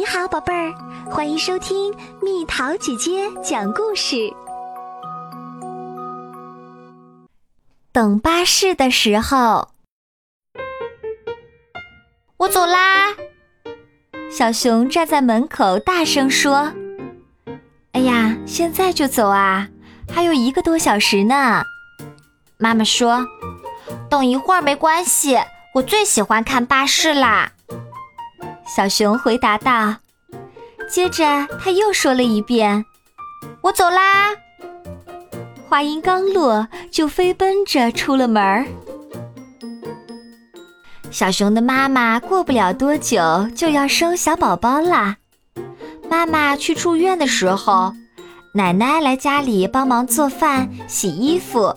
你好，宝贝儿，欢迎收听蜜桃姐姐讲故事。等巴士的时候，我走啦！小熊站在门口大声说：“哎呀，现在就走啊？还有一个多小时呢。”妈妈说：“等一会儿没关系，我最喜欢看巴士啦。”小熊回答道。接着他又说了一遍：“我走啦。”话音刚落，就飞奔着出了门儿。小熊的妈妈过不了多久就要生小宝宝啦。妈妈去住院的时候，奶奶来家里帮忙做饭、洗衣服。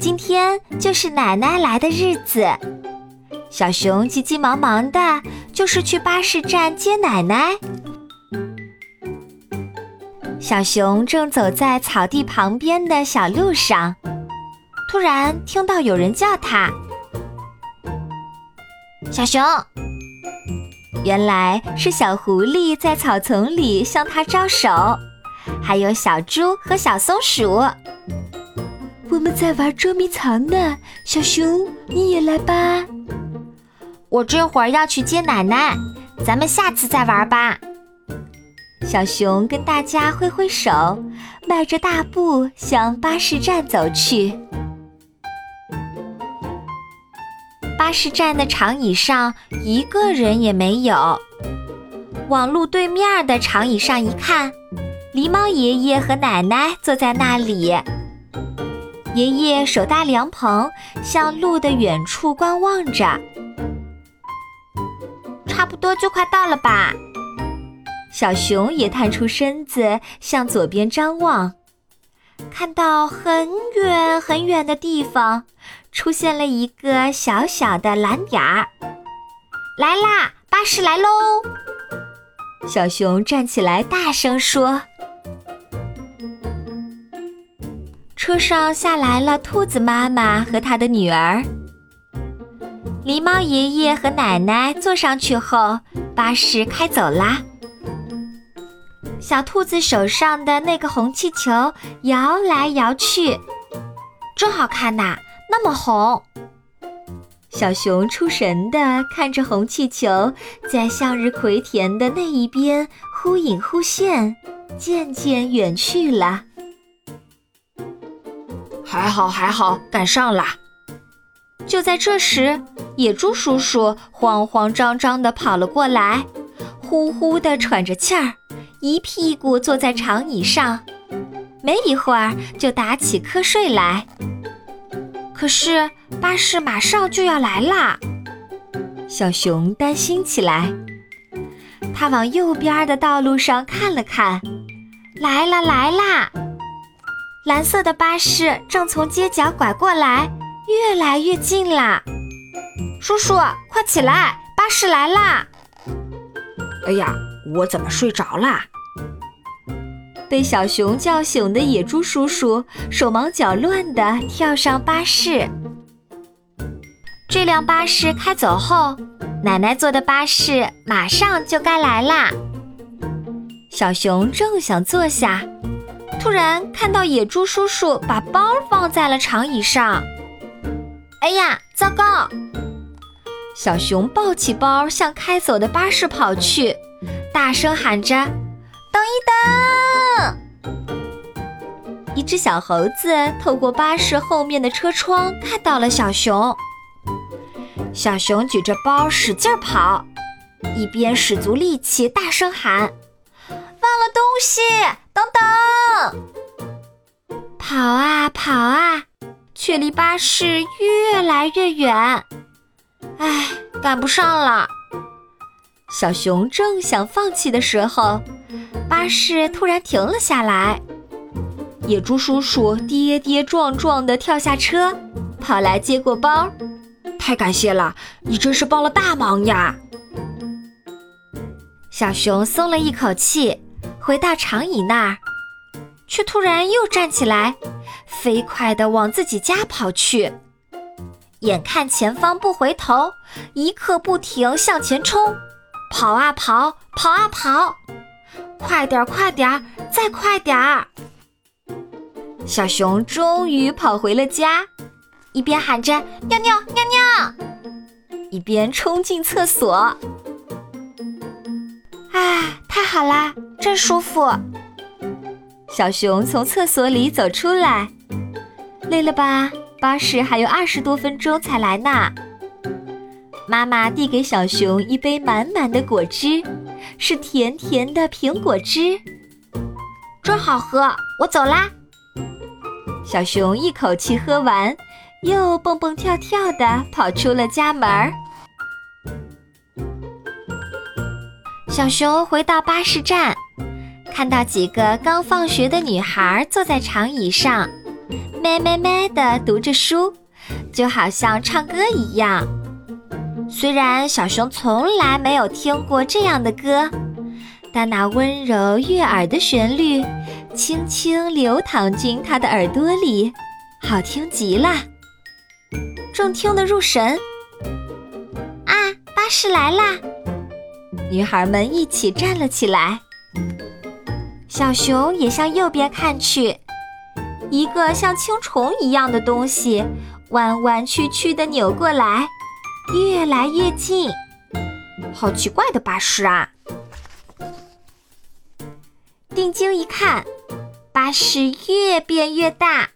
今天就是奶奶来的日子，小熊急急忙忙的，就是去巴士站接奶奶。小熊正走在草地旁边的小路上，突然听到有人叫他：“小熊。”原来是小狐狸在草丛里向它招手，还有小猪和小松鼠。我们在玩捉迷藏呢，小熊，你也来吧。我这会儿要去接奶奶，咱们下次再玩吧。小熊跟大家挥挥手，迈着大步向巴士站走去。巴士站的长椅上一个人也没有。往路对面的长椅上一看，狸猫爷爷和奶奶坐在那里。爷爷手搭凉棚，向路的远处观望着。差不多就快到了吧。小熊也探出身子，向左边张望，看到很远很远的地方出现了一个小小的蓝点儿。来啦，巴士来喽！小熊站起来，大声说：“车上下来了兔子妈妈和她的女儿。狸猫爷爷和奶奶坐上去后，巴士开走啦。”小兔子手上的那个红气球摇来摇去，真好看呐，那么红。小熊出神地看着红气球在向日葵田的那一边忽隐忽现，渐渐远去了。还好还好，赶上啦！就在这时，野猪叔叔慌慌张张地跑了过来，呼呼地喘着气儿。一屁股坐在长椅上，没一会儿就打起瞌睡来。可是巴士马上就要来啦，小熊担心起来。他往右边的道路上看了看，来啦来啦！蓝色的巴士正从街角拐过来，越来越近啦。叔叔，快起来，巴士来啦！哎呀，我怎么睡着啦？被小熊叫醒的野猪叔叔手忙脚乱地跳上巴士。这辆巴士开走后，奶奶坐的巴士马上就该来啦。小熊正想坐下，突然看到野猪叔叔把包放在了长椅上。哎呀，糟糕！小熊抱起包向开走的巴士跑去，大声喊着：“等一等！”一只小猴子透过巴士后面的车窗看到了小熊。小熊举着包使劲跑，一边使足力气大声喊：“忘了东西，等等！”跑啊跑啊，却离巴士越来越远。唉，赶不上了。小熊正想放弃的时候，巴士突然停了下来。野猪叔叔跌跌撞撞地跳下车，跑来接过包。太感谢了，你真是帮了大忙呀！小熊松了一口气，回到长椅那儿，却突然又站起来，飞快地往自己家跑去。眼看前方不回头，一刻不停向前冲，跑啊跑，跑啊跑，快点快点，再快点儿！小熊终于跑回了家，一边喊着“尿尿尿尿”，一边冲进厕所。啊，太好啦，真舒服！小熊从厕所里走出来，累了吧？巴士还有二十多分钟才来呢。妈妈递给小熊一杯满满的果汁，是甜甜的苹果汁，真好喝。我走啦。小熊一口气喝完，又蹦蹦跳跳地跑出了家门儿。小熊回到巴士站，看到几个刚放学的女孩坐在长椅上，咩咩咩地读着书，就好像唱歌一样。虽然小熊从来没有听过这样的歌，但那温柔悦耳的旋律。轻轻流淌进他的耳朵里，好听极了，正听得入神。啊，巴士来啦！女孩们一起站了起来。小熊也向右边看去，一个像青虫一样的东西弯弯曲曲地扭过来，越来越近。好奇怪的巴士啊！定睛一看。巴士越变越大，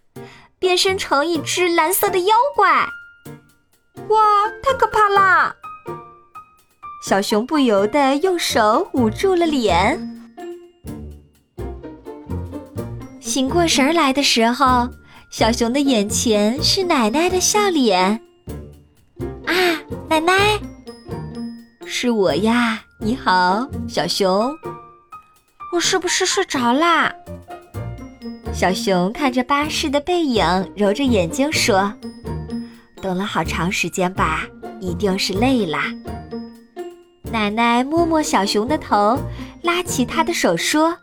变身成一只蓝色的妖怪！哇，太可怕啦！小熊不由得用手捂住了脸。醒过神来的时候，小熊的眼前是奶奶的笑脸。啊，奶奶，是我呀！你好，小熊。我是不是睡着啦？小熊看着巴士的背影，揉着眼睛说：“等了好长时间吧，一定是累啦。”奶奶摸摸小熊的头，拉起他的手说：“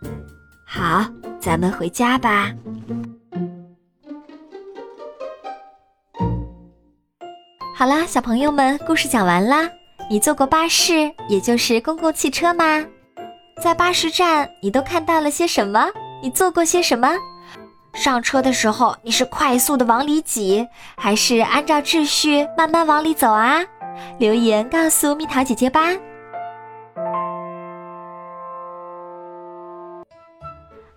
好，咱们回家吧。”好啦，小朋友们，故事讲完啦。你坐过巴士，也就是公共汽车吗？在巴士站，你都看到了些什么？你做过些什么？上车的时候，你是快速的往里挤，还是按照秩序慢慢往里走啊？留言告诉蜜桃姐姐吧。